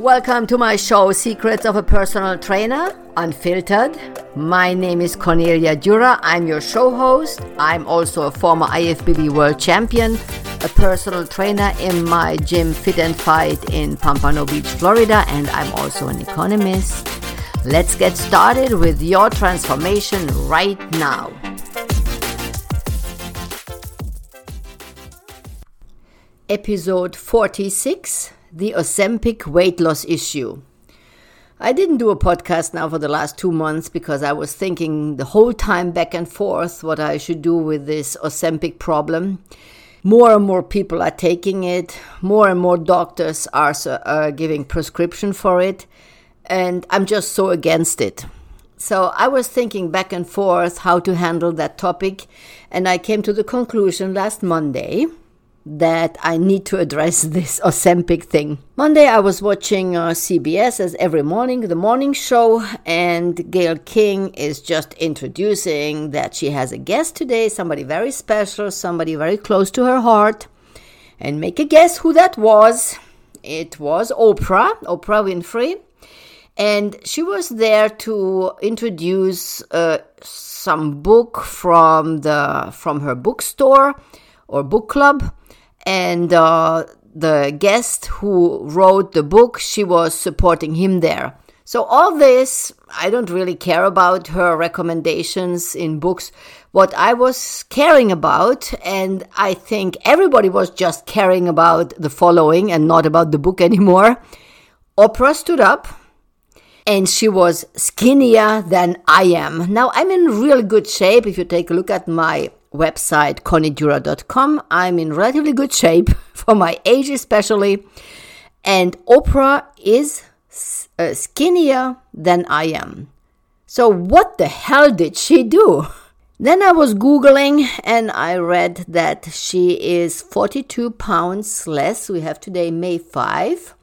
Welcome to my show, Secrets of a Personal Trainer, Unfiltered. My name is Cornelia Dura. I'm your show host. I'm also a former IFBB World Champion, a personal trainer in my gym Fit and Fight in Pompano Beach, Florida, and I'm also an economist. Let's get started with your transformation right now. Episode 46 The Ozempic Weight Loss Issue. I didn't do a podcast now for the last two months because I was thinking the whole time back and forth what I should do with this Ozempic problem. More and more people are taking it, more and more doctors are uh, giving prescription for it, and I'm just so against it. So I was thinking back and forth how to handle that topic, and I came to the conclusion last Monday that I need to address this Ozempic thing. Monday, I was watching uh, CBS as every morning, the morning show, and Gayle King is just introducing that she has a guest today, somebody very special, somebody very close to her heart. And make a guess who that was. It was Oprah, Oprah Winfrey. And she was there to introduce uh, some book from the from her bookstore or book club and uh, the guest who wrote the book, she was supporting him there. So, all this, I don't really care about her recommendations in books. What I was caring about, and I think everybody was just caring about the following and not about the book anymore. Oprah stood up and she was skinnier than I am. Now, I'm in real good shape. If you take a look at my website, connydura.com. I'm in relatively good shape for my age, especially. And Oprah is uh, skinnier than I am. So, what the hell did she do? Then I was Googling and I read that she is 42 pounds less. We have today May 5.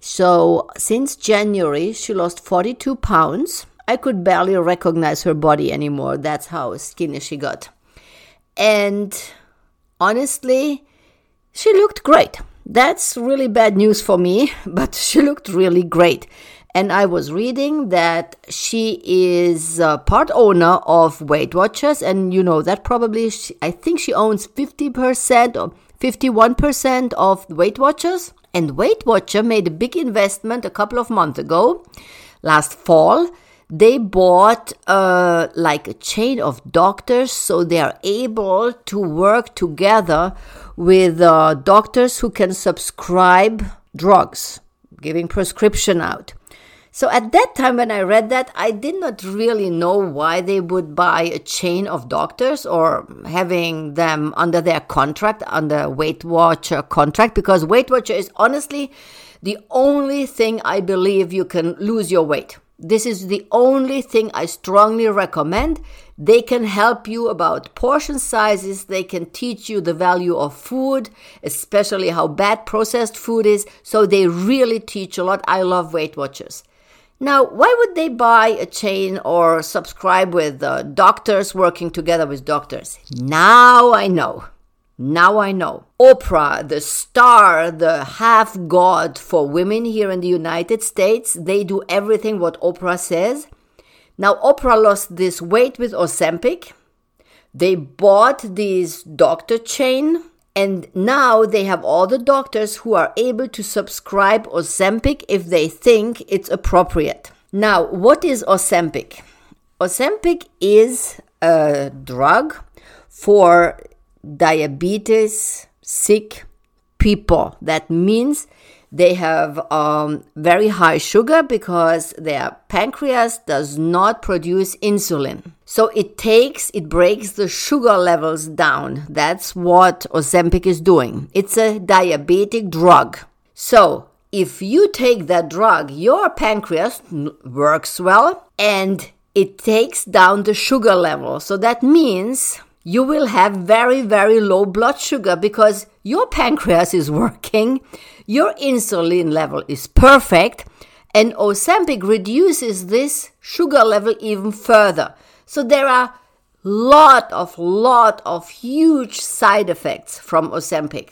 So, since January, she lost 42 pounds. I could barely recognize her body anymore. That's how skinny she got. And honestly, she looked great. That's really bad news for me, but she looked really great. And I was reading that she is part owner of Weight Watchers, and you know that probably she, I think she owns 50% or 51% of Weight Watchers. And Weight Watcher made a big investment a couple of months ago, last fall, they bought uh, like a chain of doctors so they are able to work together with uh, doctors who can subscribe drugs giving prescription out. So at that time when i read that i did not really know why they would buy a chain of doctors or having them under their contract under weight watcher contract because weight watcher is honestly the only thing i believe you can lose your weight this is the only thing I strongly recommend. They can help you about portion sizes. They can teach you the value of food, especially how bad processed food is. So they really teach a lot. I love Weight Watchers. Now, why would they buy a chain or subscribe with uh, doctors working together with doctors? Now I know. Now I know. Oprah, the star, the half god for women here in the United States, they do everything what Oprah says. Now, Oprah lost this weight with Ozempic. They bought this doctor chain, and now they have all the doctors who are able to subscribe Ozempic if they think it's appropriate. Now, what is Ozempic? Ozempic is a drug for diabetes sick people. That means they have um, very high sugar because their pancreas does not produce insulin. So it takes, it breaks the sugar levels down. That's what Ozempic is doing. It's a diabetic drug. So if you take that drug, your pancreas works well and it takes down the sugar level. So that means you will have very, very low blood sugar because your pancreas is working, your insulin level is perfect, and Ozempic reduces this sugar level even further. So there are lot of lot of huge side effects from Ozempic.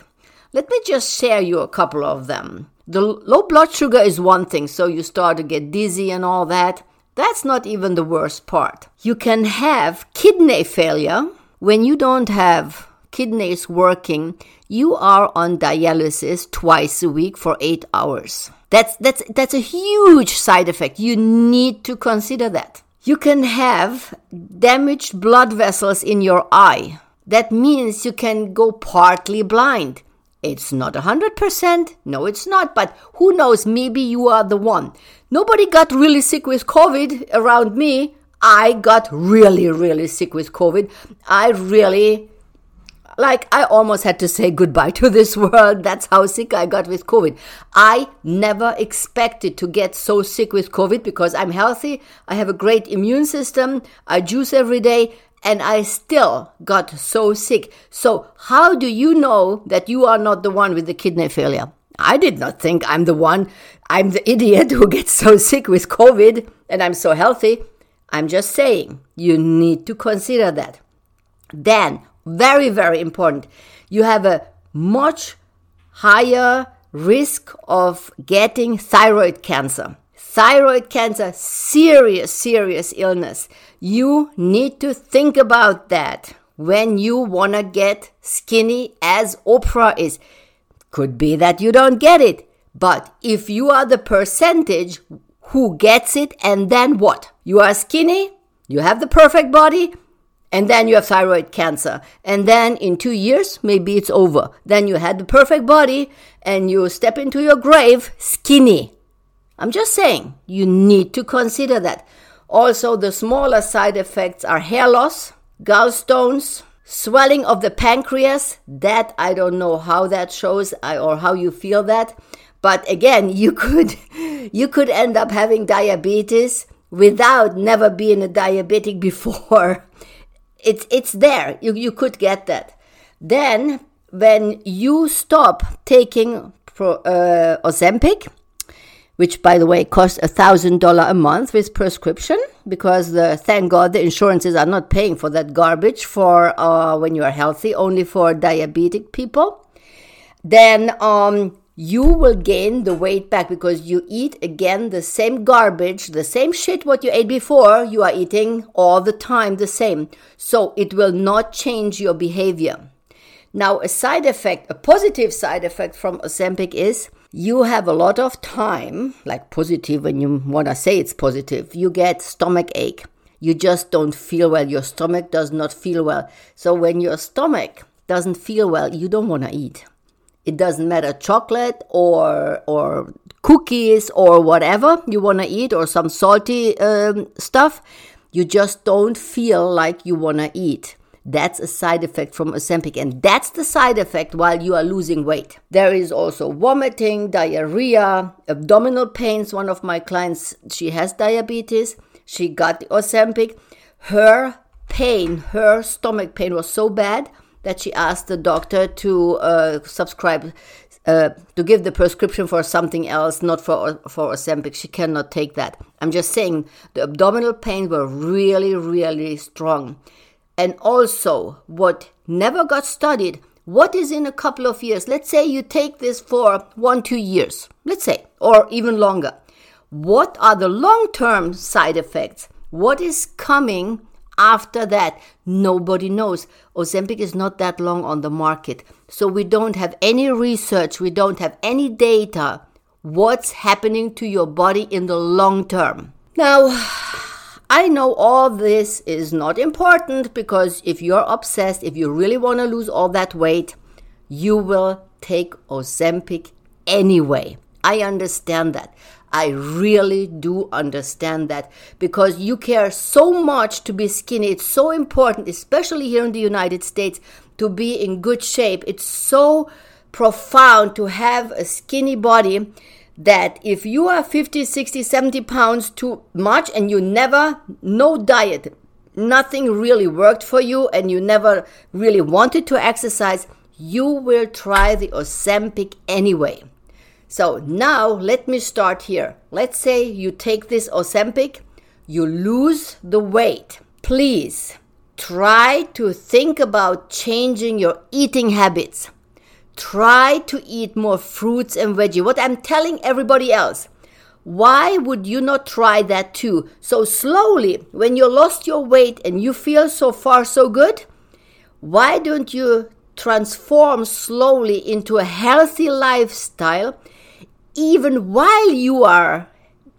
Let me just share you a couple of them. The low blood sugar is one thing, so you start to get dizzy and all that. That's not even the worst part. You can have kidney failure when you don't have kidneys working. You are on dialysis twice a week for eight hours. That's, that's, that's a huge side effect. You need to consider that. You can have damaged blood vessels in your eye. That means you can go partly blind. It's not 100%. No, it's not. But who knows? Maybe you are the one. Nobody got really sick with COVID around me. I got really, really sick with COVID. I really, like, I almost had to say goodbye to this world. That's how sick I got with COVID. I never expected to get so sick with COVID because I'm healthy. I have a great immune system. I juice every day and I still got so sick. So, how do you know that you are not the one with the kidney failure? I did not think I'm the one. I'm the idiot who gets so sick with COVID and I'm so healthy. I'm just saying, you need to consider that. Then, very, very important, you have a much higher risk of getting thyroid cancer. Thyroid cancer, serious, serious illness. You need to think about that when you want to get skinny as Oprah is. Could be that you don't get it, but if you are the percentage who gets it, and then what? You are skinny, you have the perfect body, and then you have thyroid cancer. And then in two years, maybe it's over. Then you had the perfect body, and you step into your grave skinny. I'm just saying, you need to consider that. Also, the smaller side effects are hair loss, gallstones, swelling of the pancreas. That I don't know how that shows or how you feel that. But again, you could you could end up having diabetes without never being a diabetic before. It's it's there. You you could get that. Then when you stop taking pro, uh, Ozempic, which by the way costs a thousand dollar a month with prescription because the, thank god the insurances are not paying for that garbage for uh, when you are healthy only for diabetic people then um, you will gain the weight back because you eat again the same garbage the same shit what you ate before you are eating all the time the same so it will not change your behavior now a side effect a positive side effect from ozempic is you have a lot of time, like positive when you want to say it's positive, you get stomach ache. You just don't feel well. Your stomach does not feel well. So when your stomach doesn't feel well, you don't want to eat. It doesn't matter chocolate or or cookies or whatever you want to eat or some salty um, stuff. You just don't feel like you want to eat. That's a side effect from Ozempic, and that's the side effect while you are losing weight. There is also vomiting, diarrhea, abdominal pains. One of my clients, she has diabetes. She got the Ozempic. Her pain, her stomach pain was so bad that she asked the doctor to uh, subscribe uh, to give the prescription for something else, not for for Ozempic. She cannot take that. I'm just saying the abdominal pains were really, really strong. And also, what never got studied, what is in a couple of years? Let's say you take this for one, two years, let's say, or even longer. What are the long term side effects? What is coming after that? Nobody knows. Ozempic is not that long on the market. So we don't have any research, we don't have any data. What's happening to your body in the long term? Now, I know all this is not important because if you're obsessed, if you really want to lose all that weight, you will take Ozempic anyway. I understand that. I really do understand that because you care so much to be skinny. It's so important, especially here in the United States, to be in good shape. It's so profound to have a skinny body that if you are 50, 60, 70 pounds too much and you never, no diet, nothing really worked for you and you never really wanted to exercise, you will try the Ozempic anyway. So now let me start here. Let's say you take this Ozempic, you lose the weight. Please try to think about changing your eating habits. try to eat more fruits and veggie. What I'm telling everybody else. Why would you not try that too? So slowly, when you lost your weight and you feel so far so good, why don't you transform slowly into a healthy lifestyle even while you are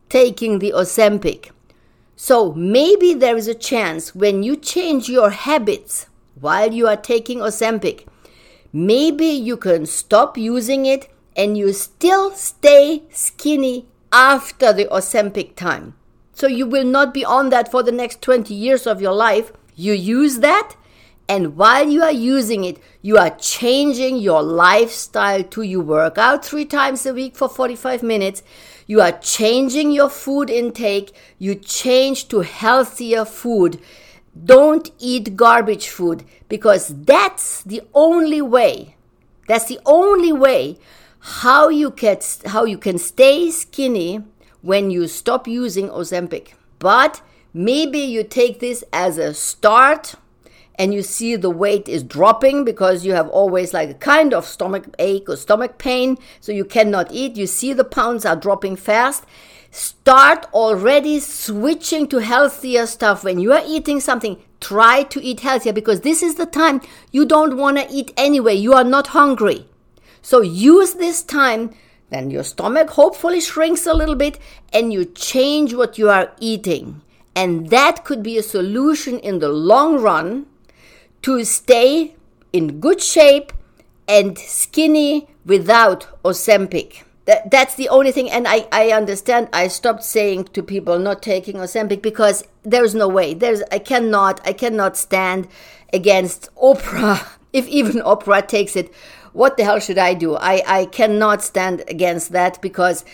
taking the Ozempic? So maybe there is a chance when you change your habits while you are taking Ozempic, maybe you can stop using it and you still stay skinny after the Ozempic time. So you will not be on that for the next 20 years of your life. You use that, and while you are using it, you are changing your lifestyle to you work out three times a week for 45 minutes. You are changing your food intake. You change to healthier food. Don't eat garbage food because that's the only way. That's the only way how you can how you can stay skinny when you stop using Ozempic. But maybe you take this as a start and you see the weight is dropping because you have always like a kind of stomach ache or stomach pain, so you cannot eat. You see the pounds are dropping fast. Start already switching to healthier stuff. When you are eating something, try to eat healthier because this is the time you don't want to eat anyway. You are not hungry. So use this time, then your stomach hopefully shrinks a little bit and you change what you are eating. And that could be a solution in the long run to stay in good shape and skinny without Ozempic. That, that's the only thing. And I, I understand I stopped saying to people not taking Ozempic because there's no way. There's I cannot I cannot stand against Oprah. If even Oprah takes it what the hell should I do? I, I cannot stand against that because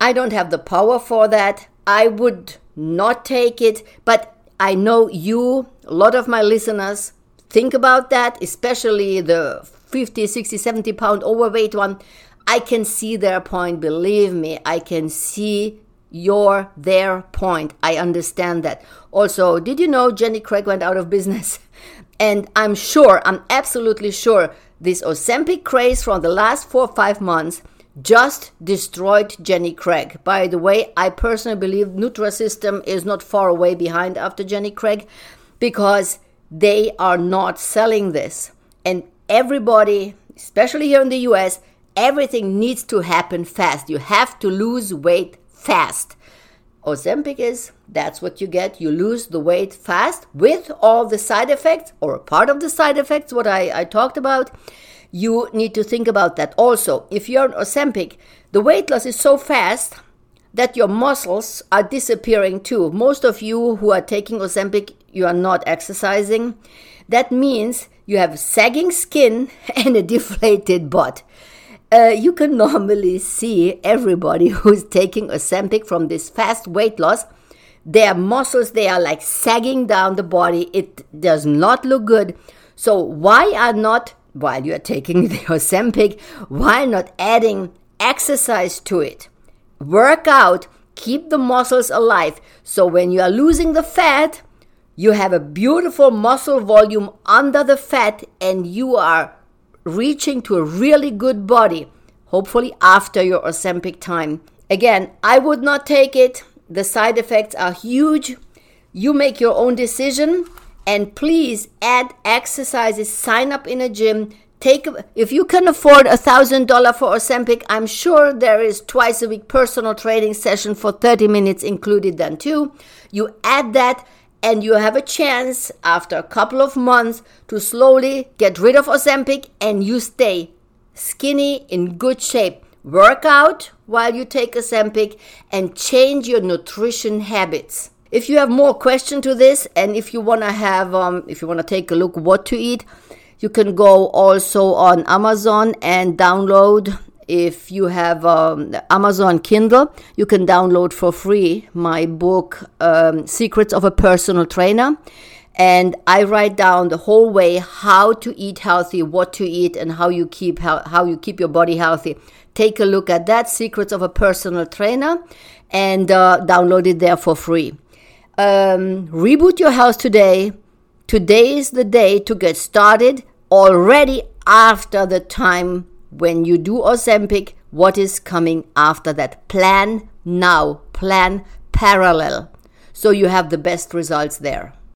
I don't have the power for that. I would not take it, but I know you, a lot of my listeners, think about that, especially the 50, 60, 70 pound overweight one. I can see their point. Believe me, I can see your their point. I understand that. Also, did you know Jenny Craig went out of business? And I'm sure, I'm absolutely sure this Ozempic craze from the last four or five months just destroyed Jenny Craig. By the way, I personally believe Nutrisystem is not far away behind after Jenny Craig because they are not selling this. And everybody, especially here in the US, everything needs to happen fast. You have to lose weight fast. Ozempic is that's what you get. You lose the weight fast with all the side effects or part of the side effects, what I, I talked about. You need to think about that also. If you're on Ozempic, the weight loss is so fast that your muscles are disappearing too. Most of you who are taking Ozempic, you are not exercising. That means you have sagging skin and a deflated butt uh, you can normally see everybody who's taking Ozempic from this fast weight loss. Their muscles, they are like sagging down the body. It does not look good. So why are not, while you're taking the Ozempic, why not adding exercise to it? Work out, keep the muscles alive. So when you are losing the fat, you have a beautiful muscle volume under the fat and you are reaching to a really good body, hopefully after your Ozempic time. Again, I would not take it. The side effects are huge. You make your own decision and please add exercises, sign up in a gym. Take if you can afford a thousand dollar for Ozempic, I'm sure there is twice a week personal training session for 30 minutes included then too. You add that and you have a chance after a couple of months to slowly get rid of Ozempic and you stay skinny in good shape. Work out while you take Ozempic and change your nutrition habits. If you have more question to this and if you want to have um, if you want to take a look what to eat, you can go also on Amazon and download if you have um, Amazon Kindle, you can download for free my book, um, Secrets of a Personal Trainer. And I write down the whole way how to eat healthy, what to eat, and how you keep how you keep your body healthy. Take a look at that, Secrets of a Personal Trainer, and uh, download it there for free. Um, reboot your health today. Today is the day to get started already after the time when you do Ozempic, what is coming after that. Plan now, plan parallel, so you have the best results there.